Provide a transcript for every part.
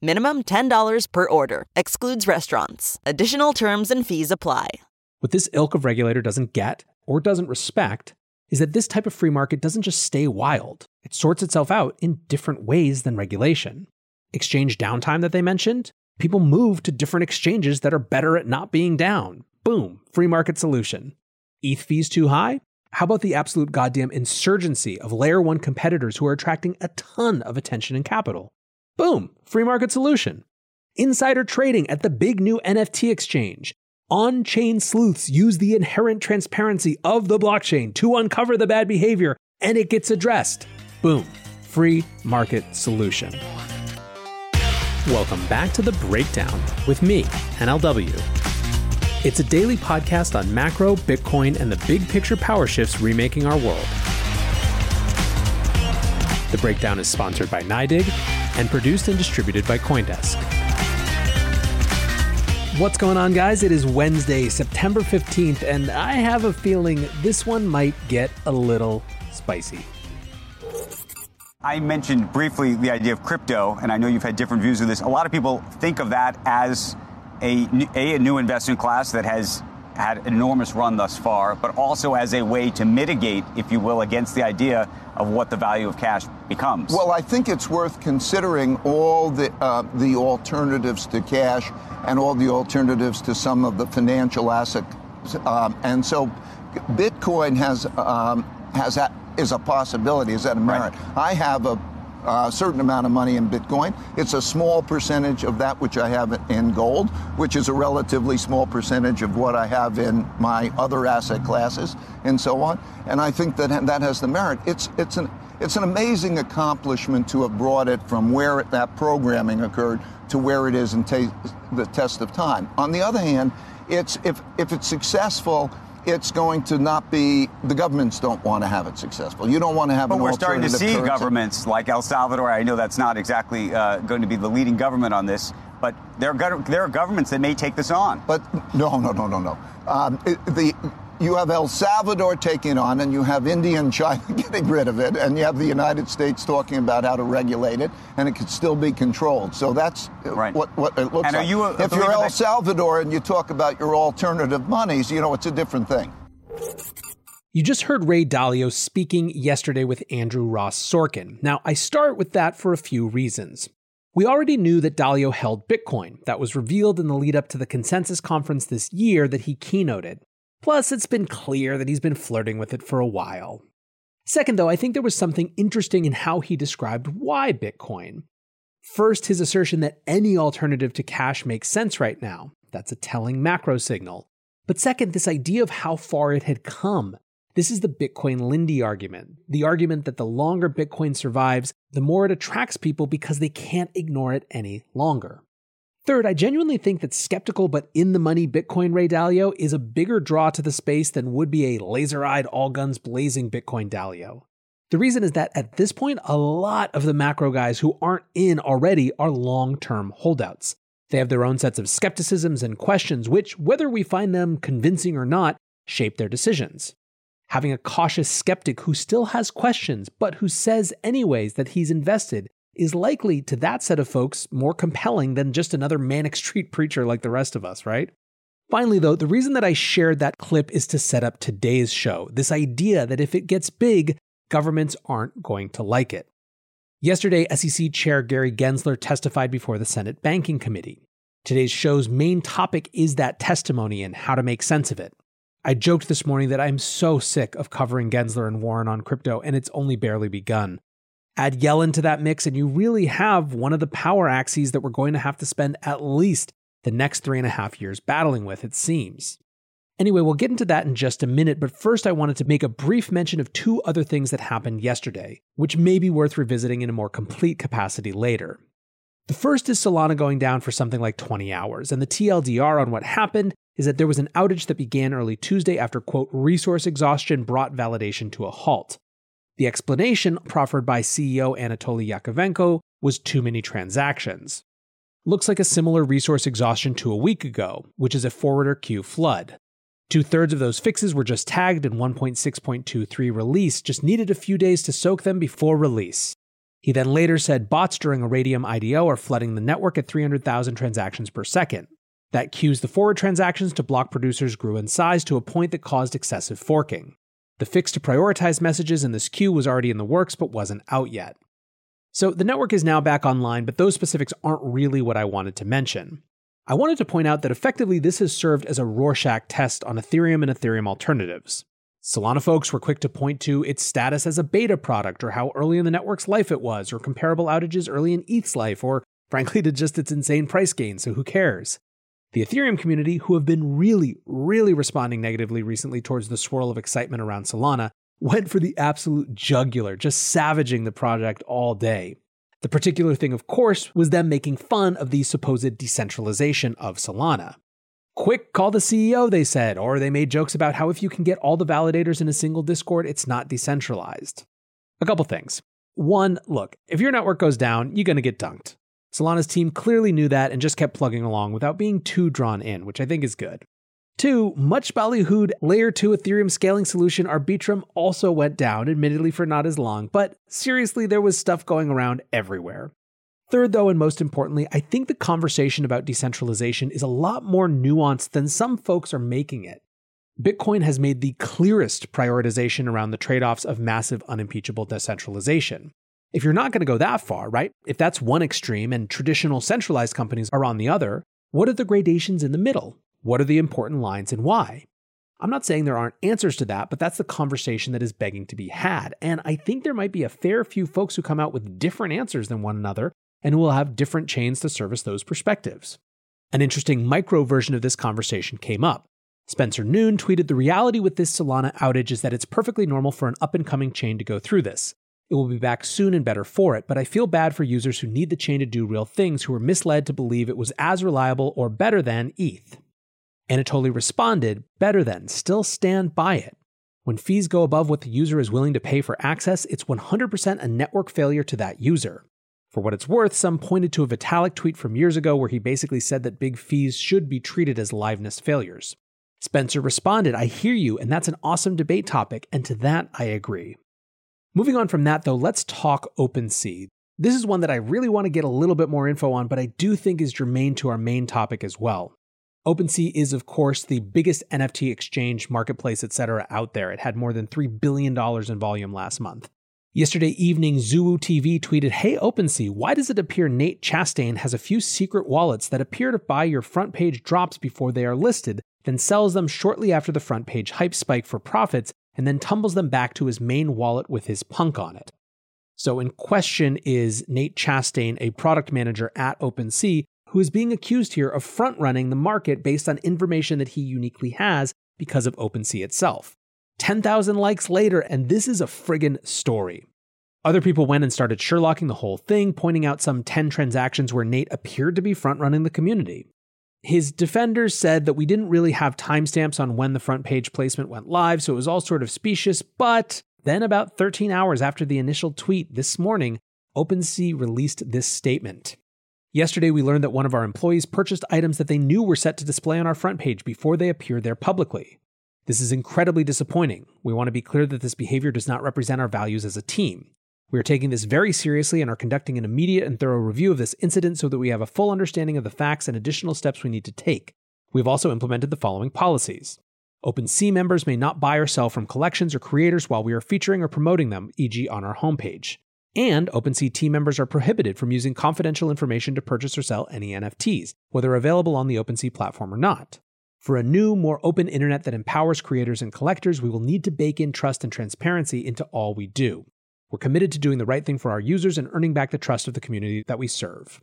Minimum $10 per order. Excludes restaurants. Additional terms and fees apply. What this ilk of regulator doesn't get or doesn't respect is that this type of free market doesn't just stay wild. It sorts itself out in different ways than regulation. Exchange downtime that they mentioned, people move to different exchanges that are better at not being down. Boom, free market solution. ETH fees too high? How about the absolute goddamn insurgency of layer one competitors who are attracting a ton of attention and capital? Boom, free market solution. Insider trading at the big new NFT exchange. On chain sleuths use the inherent transparency of the blockchain to uncover the bad behavior, and it gets addressed. Boom, free market solution. Welcome back to The Breakdown with me, NLW. It's a daily podcast on macro, Bitcoin, and the big picture power shifts remaking our world. The Breakdown is sponsored by NYDIG and produced and distributed by Coindesk. What's going on, guys? It is Wednesday, September 15th, and I have a feeling this one might get a little spicy. I mentioned briefly the idea of crypto, and I know you've had different views of this. A lot of people think of that as a, a, new investment class that has had enormous run thus far, but also as a way to mitigate, if you will, against the idea of what the value of cash becomes. Well, I think it's worth considering all the uh, the alternatives to cash and all the alternatives to some of the financial assets, um, and so Bitcoin has um, has a, is a possibility. Is that a merit? Right. I have a a certain amount of money in Bitcoin. It's a small percentage of that which I have in gold, which is a relatively small percentage of what I have in my other asset classes and so on. And I think that that has the merit. It's it's an it's an amazing accomplishment to have brought it from where that programming occurred to where it is in the test of time. On the other hand, it's if if it's successful it's going to not be the governments don't want to have it successful. You don't want to have. But we're starting to see currency. governments like El Salvador. I know that's not exactly uh, going to be the leading government on this, but there are there are governments that may take this on. But no, no, no, no, no. Um, it, the you have El Salvador taking on, and you have India and China getting rid of it, and you have the United States talking about how to regulate it, and it could still be controlled. So that's uh, right. what, what it looks and like. You a, if you're El Salvador and you talk about your alternative monies, you know, it's a different thing. You just heard Ray Dalio speaking yesterday with Andrew Ross Sorkin. Now, I start with that for a few reasons. We already knew that Dalio held Bitcoin. That was revealed in the lead up to the consensus conference this year that he keynoted. Plus, it's been clear that he's been flirting with it for a while. Second, though, I think there was something interesting in how he described why Bitcoin. First, his assertion that any alternative to cash makes sense right now. That's a telling macro signal. But second, this idea of how far it had come. This is the Bitcoin Lindy argument. The argument that the longer Bitcoin survives, the more it attracts people because they can't ignore it any longer. Third, I genuinely think that skeptical but in the money Bitcoin Ray Dalio is a bigger draw to the space than would be a laser eyed, all guns blazing Bitcoin Dalio. The reason is that at this point, a lot of the macro guys who aren't in already are long term holdouts. They have their own sets of skepticisms and questions, which, whether we find them convincing or not, shape their decisions. Having a cautious skeptic who still has questions, but who says anyways that he's invested, is likely to that set of folks more compelling than just another manic street preacher like the rest of us, right? Finally, though, the reason that I shared that clip is to set up today's show this idea that if it gets big, governments aren't going to like it. Yesterday, SEC Chair Gary Gensler testified before the Senate Banking Committee. Today's show's main topic is that testimony and how to make sense of it. I joked this morning that I'm so sick of covering Gensler and Warren on crypto, and it's only barely begun. Add Yellen to that mix, and you really have one of the power axes that we're going to have to spend at least the next three and a half years battling with, it seems. Anyway, we'll get into that in just a minute, but first I wanted to make a brief mention of two other things that happened yesterday, which may be worth revisiting in a more complete capacity later. The first is Solana going down for something like 20 hours, and the TLDR on what happened is that there was an outage that began early Tuesday after, quote, resource exhaustion brought validation to a halt. The explanation proffered by CEO Anatoly Yakovenko was too many transactions looks like a similar resource exhaustion to a week ago, which is a forwarder queue flood. Two thirds of those fixes were just tagged, and 1.6.23 release just needed a few days to soak them before release. He then later said bots during a Raydium IDO are flooding the network at 300,000 transactions per second. That cues the forward transactions to block producers grew in size to a point that caused excessive forking. The fix to prioritize messages in this queue was already in the works but wasn't out yet. So the network is now back online, but those specifics aren't really what I wanted to mention. I wanted to point out that effectively this has served as a Rorschach test on Ethereum and Ethereum alternatives. Solana folks were quick to point to its status as a beta product, or how early in the network's life it was, or comparable outages early in ETH's life, or frankly to just its insane price gain, so who cares? The Ethereum community, who have been really, really responding negatively recently towards the swirl of excitement around Solana, went for the absolute jugular, just savaging the project all day. The particular thing, of course, was them making fun of the supposed decentralization of Solana. Quick, call the CEO, they said, or they made jokes about how if you can get all the validators in a single Discord, it's not decentralized. A couple things. One, look, if your network goes down, you're going to get dunked. Solana's team clearly knew that and just kept plugging along without being too drawn in, which I think is good. Two, much ballyhooed layer 2 Ethereum scaling solution Arbitrum also went down, admittedly for not as long, but seriously, there was stuff going around everywhere. Third, though, and most importantly, I think the conversation about decentralization is a lot more nuanced than some folks are making it. Bitcoin has made the clearest prioritization around the trade offs of massive unimpeachable decentralization. If you're not going to go that far, right? If that's one extreme and traditional centralized companies are on the other, what are the gradations in the middle? What are the important lines and why? I'm not saying there aren't answers to that, but that's the conversation that is begging to be had. And I think there might be a fair few folks who come out with different answers than one another and who will have different chains to service those perspectives. An interesting micro version of this conversation came up. Spencer Noon tweeted The reality with this Solana outage is that it's perfectly normal for an up and coming chain to go through this. It will be back soon and better for it, but I feel bad for users who need the chain to do real things who were misled to believe it was as reliable or better than ETH. Anatoly responded, Better than, still stand by it. When fees go above what the user is willing to pay for access, it's 100% a network failure to that user. For what it's worth, some pointed to a Vitalik tweet from years ago where he basically said that big fees should be treated as liveness failures. Spencer responded, I hear you, and that's an awesome debate topic, and to that I agree. Moving on from that, though, let's talk OpenSea. This is one that I really want to get a little bit more info on, but I do think is germane to our main topic as well. OpenSea is, of course, the biggest NFT exchange, marketplace, etc. out there. It had more than $3 billion in volume last month. Yesterday evening, Zuwu TV tweeted, Hey OpenSea, why does it appear Nate Chastain has a few secret wallets that appear to buy your front page drops before they are listed, then sells them shortly after the front page hype spike for profits, and then tumbles them back to his main wallet with his punk on it? So, in question is Nate Chastain, a product manager at OpenSea, who is being accused here of front running the market based on information that he uniquely has because of OpenSea itself. 10,000 likes later, and this is a friggin' story. Other people went and started Sherlocking the whole thing, pointing out some 10 transactions where Nate appeared to be front running the community. His defenders said that we didn't really have timestamps on when the front page placement went live, so it was all sort of specious, but then, about 13 hours after the initial tweet this morning, OpenSea released this statement. Yesterday, we learned that one of our employees purchased items that they knew were set to display on our front page before they appeared there publicly. This is incredibly disappointing. We want to be clear that this behavior does not represent our values as a team. We are taking this very seriously and are conducting an immediate and thorough review of this incident so that we have a full understanding of the facts and additional steps we need to take. We've also implemented the following policies. OpenSea members may not buy or sell from collections or creators while we are featuring or promoting them, e.g., on our homepage. And OpenSea team members are prohibited from using confidential information to purchase or sell any NFTs, whether available on the OpenSea platform or not. For a new, more open internet that empowers creators and collectors, we will need to bake in trust and transparency into all we do. We're committed to doing the right thing for our users and earning back the trust of the community that we serve.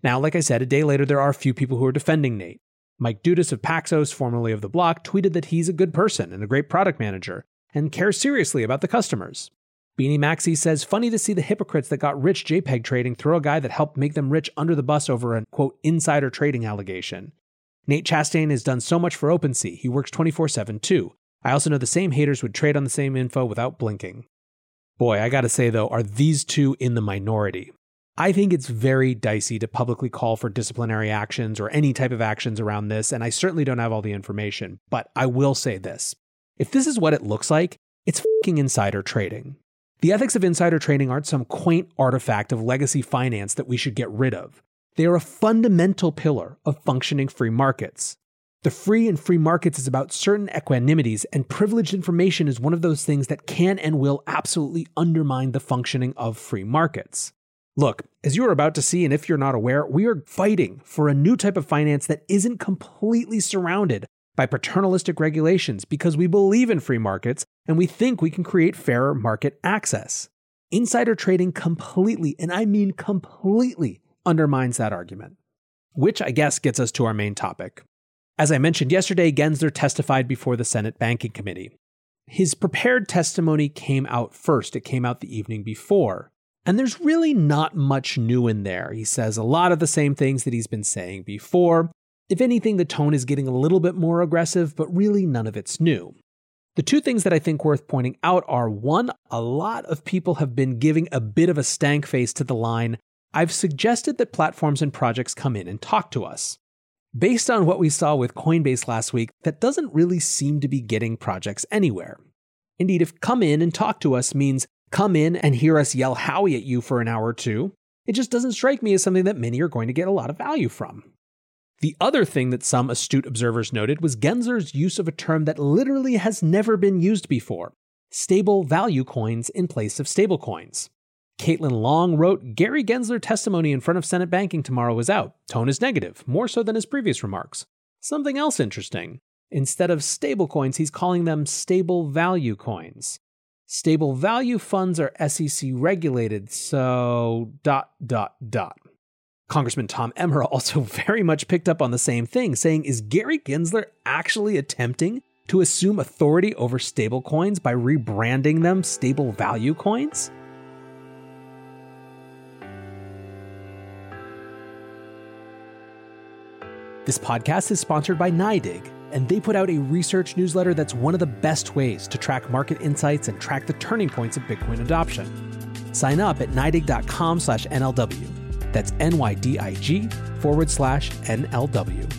Now, like I said, a day later, there are a few people who are defending Nate. Mike Dudas of Paxos, formerly of The Block, tweeted that he's a good person and a great product manager and cares seriously about the customers. Beanie Maxi says, funny to see the hypocrites that got rich JPEG trading throw a guy that helped make them rich under the bus over an, quote, insider trading allegation. Nate Chastain has done so much for OpenSea. He works 24 7 too. I also know the same haters would trade on the same info without blinking. Boy, I gotta say though, are these two in the minority? I think it's very dicey to publicly call for disciplinary actions or any type of actions around this, and I certainly don't have all the information. But I will say this if this is what it looks like, it's fucking insider trading. The ethics of insider trading aren't some quaint artifact of legacy finance that we should get rid of. They are a fundamental pillar of functioning free markets. The free and free markets is about certain equanimities, and privileged information is one of those things that can and will absolutely undermine the functioning of free markets. Look, as you are about to see, and if you're not aware, we are fighting for a new type of finance that isn't completely surrounded by paternalistic regulations because we believe in free markets and we think we can create fairer market access. Insider trading completely, and I mean completely, undermines that argument. Which I guess gets us to our main topic. As I mentioned yesterday, Gensler testified before the Senate Banking Committee. His prepared testimony came out first, it came out the evening before. And there's really not much new in there. He says a lot of the same things that he's been saying before. If anything, the tone is getting a little bit more aggressive, but really none of it's new. The two things that I think worth pointing out are one, a lot of people have been giving a bit of a stank face to the line, I've suggested that platforms and projects come in and talk to us. Based on what we saw with Coinbase last week, that doesn't really seem to be getting projects anywhere. Indeed, if come in and talk to us means come in and hear us yell Howey at you for an hour or two, it just doesn't strike me as something that many are going to get a lot of value from. The other thing that some astute observers noted was Gensler's use of a term that literally has never been used before stable value coins in place of stablecoins. Caitlin Long wrote Gary Gensler testimony in front of Senate Banking tomorrow is out. Tone is negative, more so than his previous remarks. Something else interesting. Instead of stablecoins, he's calling them stable value coins. Stable value funds are SEC regulated, so dot dot dot. Congressman Tom Emmer also very much picked up on the same thing, saying, Is Gary Gensler actually attempting to assume authority over stablecoins by rebranding them stable value coins? This podcast is sponsored by NYDIG, and they put out a research newsletter that's one of the best ways to track market insights and track the turning points of Bitcoin adoption. Sign up at NYDIG.com slash NLW. That's N-Y-D-I-G forward slash NLW.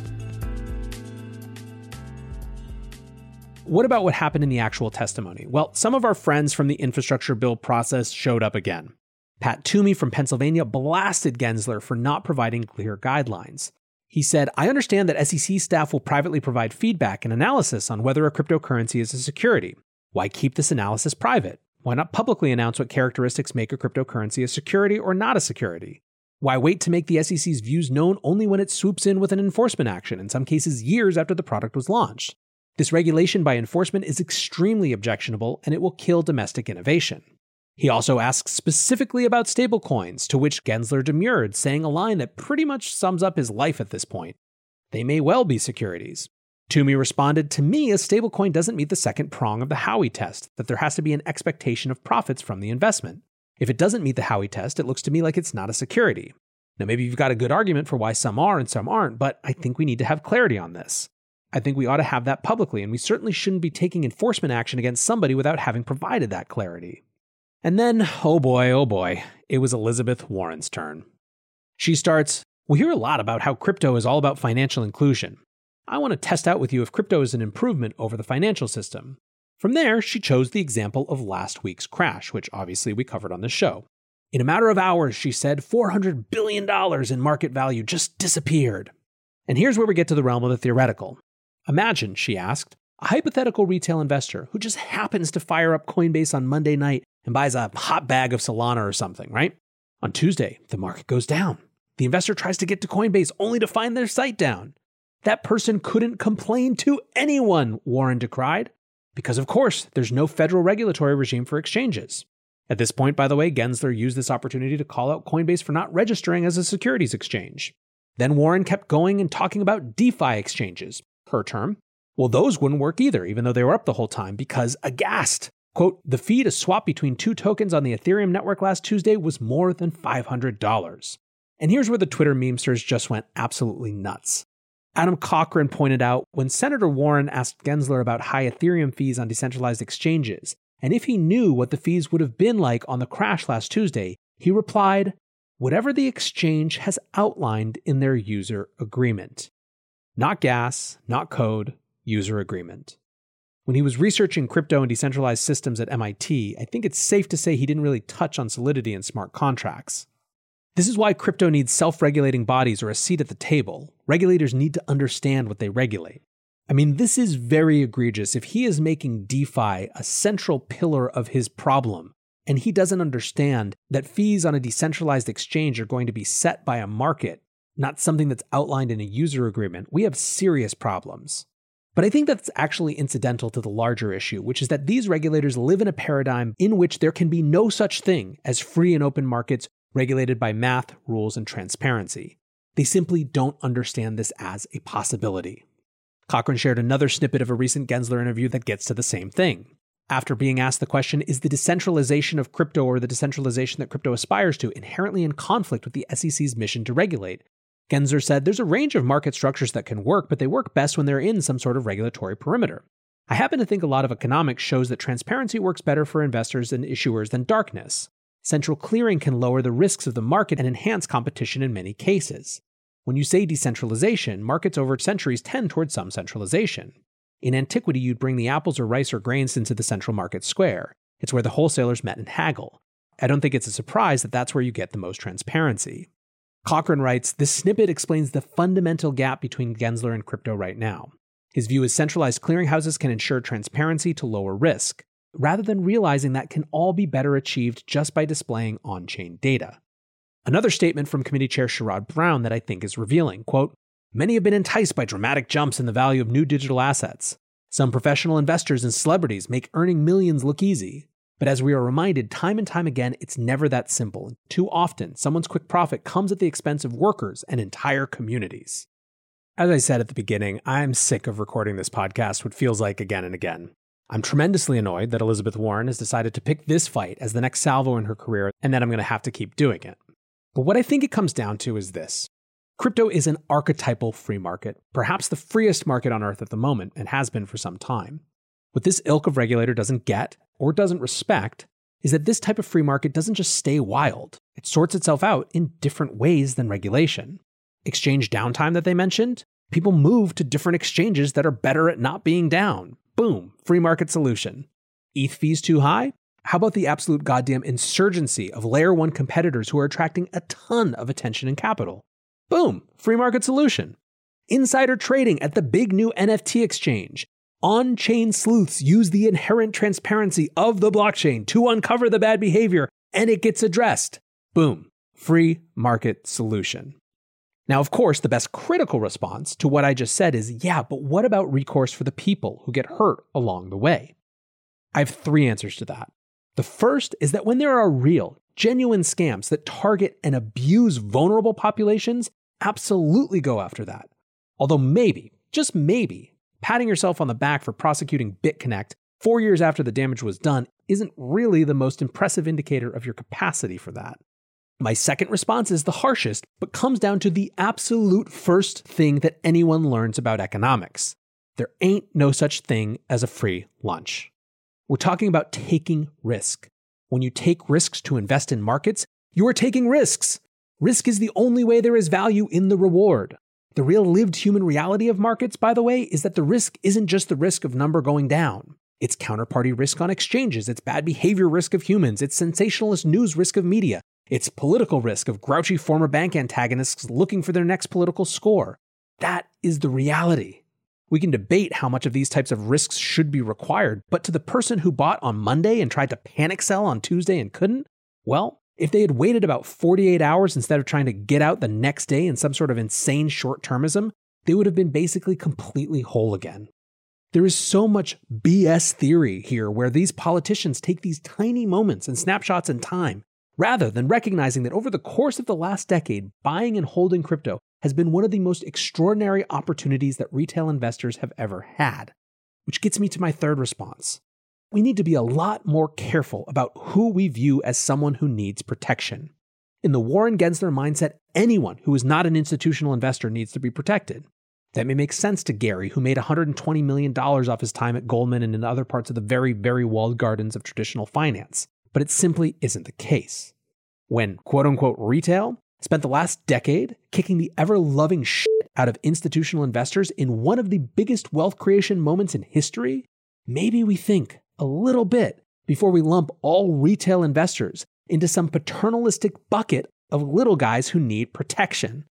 What about what happened in the actual testimony? Well, some of our friends from the infrastructure bill process showed up again. Pat Toomey from Pennsylvania blasted Gensler for not providing clear guidelines. He said, I understand that SEC staff will privately provide feedback and analysis on whether a cryptocurrency is a security. Why keep this analysis private? Why not publicly announce what characteristics make a cryptocurrency a security or not a security? Why wait to make the SEC's views known only when it swoops in with an enforcement action, in some cases years after the product was launched? This regulation by enforcement is extremely objectionable and it will kill domestic innovation. He also asks specifically about stablecoins, to which Gensler demurred, saying a line that pretty much sums up his life at this point. They may well be securities. Toomey responded, To me, a stablecoin doesn't meet the second prong of the Howey test, that there has to be an expectation of profits from the investment. If it doesn't meet the Howey test, it looks to me like it's not a security. Now, maybe you've got a good argument for why some are and some aren't, but I think we need to have clarity on this. I think we ought to have that publicly, and we certainly shouldn't be taking enforcement action against somebody without having provided that clarity. And then, oh boy, oh boy, it was Elizabeth Warren's turn. She starts We hear a lot about how crypto is all about financial inclusion. I want to test out with you if crypto is an improvement over the financial system. From there, she chose the example of last week's crash, which obviously we covered on the show. In a matter of hours, she said, $400 billion in market value just disappeared. And here's where we get to the realm of the theoretical. Imagine, she asked, a hypothetical retail investor who just happens to fire up Coinbase on Monday night and buys a hot bag of Solana or something, right? On Tuesday, the market goes down. The investor tries to get to Coinbase only to find their site down. That person couldn't complain to anyone, Warren decried, because of course, there's no federal regulatory regime for exchanges. At this point, by the way, Gensler used this opportunity to call out Coinbase for not registering as a securities exchange. Then Warren kept going and talking about DeFi exchanges, her term. Well, those wouldn't work either, even though they were up the whole time, because aghast. Quote, the fee to swap between two tokens on the Ethereum network last Tuesday was more than $500. And here's where the Twitter memesters just went absolutely nuts. Adam Cochran pointed out when Senator Warren asked Gensler about high Ethereum fees on decentralized exchanges, and if he knew what the fees would have been like on the crash last Tuesday, he replied, whatever the exchange has outlined in their user agreement. Not gas, not code, user agreement. When he was researching crypto and decentralized systems at MIT, I think it's safe to say he didn't really touch on solidity and smart contracts. This is why crypto needs self regulating bodies or a seat at the table. Regulators need to understand what they regulate. I mean, this is very egregious. If he is making DeFi a central pillar of his problem, and he doesn't understand that fees on a decentralized exchange are going to be set by a market, not something that's outlined in a user agreement, we have serious problems. But I think that's actually incidental to the larger issue, which is that these regulators live in a paradigm in which there can be no such thing as free and open markets regulated by math, rules, and transparency. They simply don't understand this as a possibility. Cochran shared another snippet of a recent Gensler interview that gets to the same thing. After being asked the question, is the decentralization of crypto or the decentralization that crypto aspires to inherently in conflict with the SEC's mission to regulate? Gensler said there's a range of market structures that can work, but they work best when they're in some sort of regulatory perimeter. I happen to think a lot of economics shows that transparency works better for investors and issuers than darkness. Central clearing can lower the risks of the market and enhance competition in many cases. When you say decentralization, markets over centuries tend towards some centralization. In antiquity, you'd bring the apples or rice or grains into the central market square. It's where the wholesalers met and haggle. I don't think it's a surprise that that's where you get the most transparency. Cochran writes This snippet explains the fundamental gap between Gensler and crypto right now. His view is centralized clearinghouses can ensure transparency to lower risk, rather than realizing that can all be better achieved just by displaying on chain data. Another statement from Committee Chair Sherrod Brown that I think is revealing quote, Many have been enticed by dramatic jumps in the value of new digital assets. Some professional investors and celebrities make earning millions look easy. But as we are reminded time and time again, it's never that simple. Too often, someone's quick profit comes at the expense of workers and entire communities. As I said at the beginning, I'm sick of recording this podcast, what feels like again and again. I'm tremendously annoyed that Elizabeth Warren has decided to pick this fight as the next salvo in her career and that I'm going to have to keep doing it. But what I think it comes down to is this crypto is an archetypal free market, perhaps the freest market on earth at the moment, and has been for some time. What this ilk of regulator doesn't get or doesn't respect is that this type of free market doesn't just stay wild, it sorts itself out in different ways than regulation. Exchange downtime that they mentioned, people move to different exchanges that are better at not being down. Boom, free market solution. ETH fees too high? How about the absolute goddamn insurgency of layer one competitors who are attracting a ton of attention and capital? Boom, free market solution. Insider trading at the big new NFT exchange. On chain sleuths use the inherent transparency of the blockchain to uncover the bad behavior, and it gets addressed. Boom. Free market solution. Now, of course, the best critical response to what I just said is yeah, but what about recourse for the people who get hurt along the way? I have three answers to that. The first is that when there are real, genuine scams that target and abuse vulnerable populations, absolutely go after that. Although maybe, just maybe, patting yourself on the back for prosecuting BitConnect four years after the damage was done isn't really the most impressive indicator of your capacity for that. My second response is the harshest, but comes down to the absolute first thing that anyone learns about economics. There ain't no such thing as a free lunch. We're talking about taking risk. When you take risks to invest in markets, you are taking risks. Risk is the only way there is value in the reward. The real lived human reality of markets, by the way, is that the risk isn't just the risk of number going down. It's counterparty risk on exchanges, it's bad behavior risk of humans, it's sensationalist news risk of media, it's political risk of grouchy former bank antagonists looking for their next political score. That is the reality. We can debate how much of these types of risks should be required, but to the person who bought on Monday and tried to panic sell on Tuesday and couldn't, well, if they had waited about 48 hours instead of trying to get out the next day in some sort of insane short termism, they would have been basically completely whole again. There is so much BS theory here where these politicians take these tiny moments and snapshots in time, rather than recognizing that over the course of the last decade, buying and holding crypto has been one of the most extraordinary opportunities that retail investors have ever had. Which gets me to my third response we need to be a lot more careful about who we view as someone who needs protection. In the Warren Gensler mindset, anyone who is not an institutional investor needs to be protected. That may make sense to Gary, who made $120 million off his time at Goldman and in other parts of the very, very walled gardens of traditional finance. But it simply isn't the case. When quote unquote retail spent the last decade kicking the ever loving shit out of institutional investors in one of the biggest wealth creation moments in history, maybe we think a little bit before we lump all retail investors into some paternalistic bucket of little guys who need protection.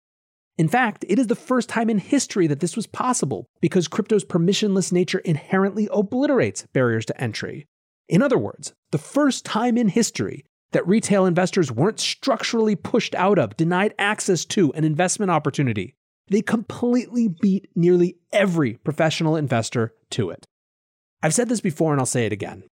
In fact, it is the first time in history that this was possible because crypto's permissionless nature inherently obliterates barriers to entry. In other words, the first time in history that retail investors weren't structurally pushed out of, denied access to an investment opportunity. They completely beat nearly every professional investor to it. I've said this before and I'll say it again.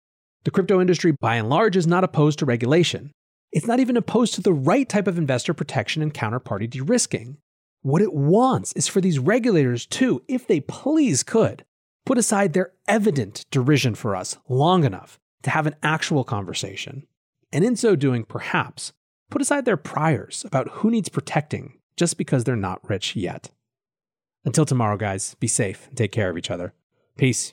The crypto industry, by and large, is not opposed to regulation. It's not even opposed to the right type of investor protection and counterparty de risking. What it wants is for these regulators to, if they please could, put aside their evident derision for us long enough to have an actual conversation. And in so doing, perhaps, put aside their priors about who needs protecting just because they're not rich yet. Until tomorrow, guys, be safe and take care of each other. Peace.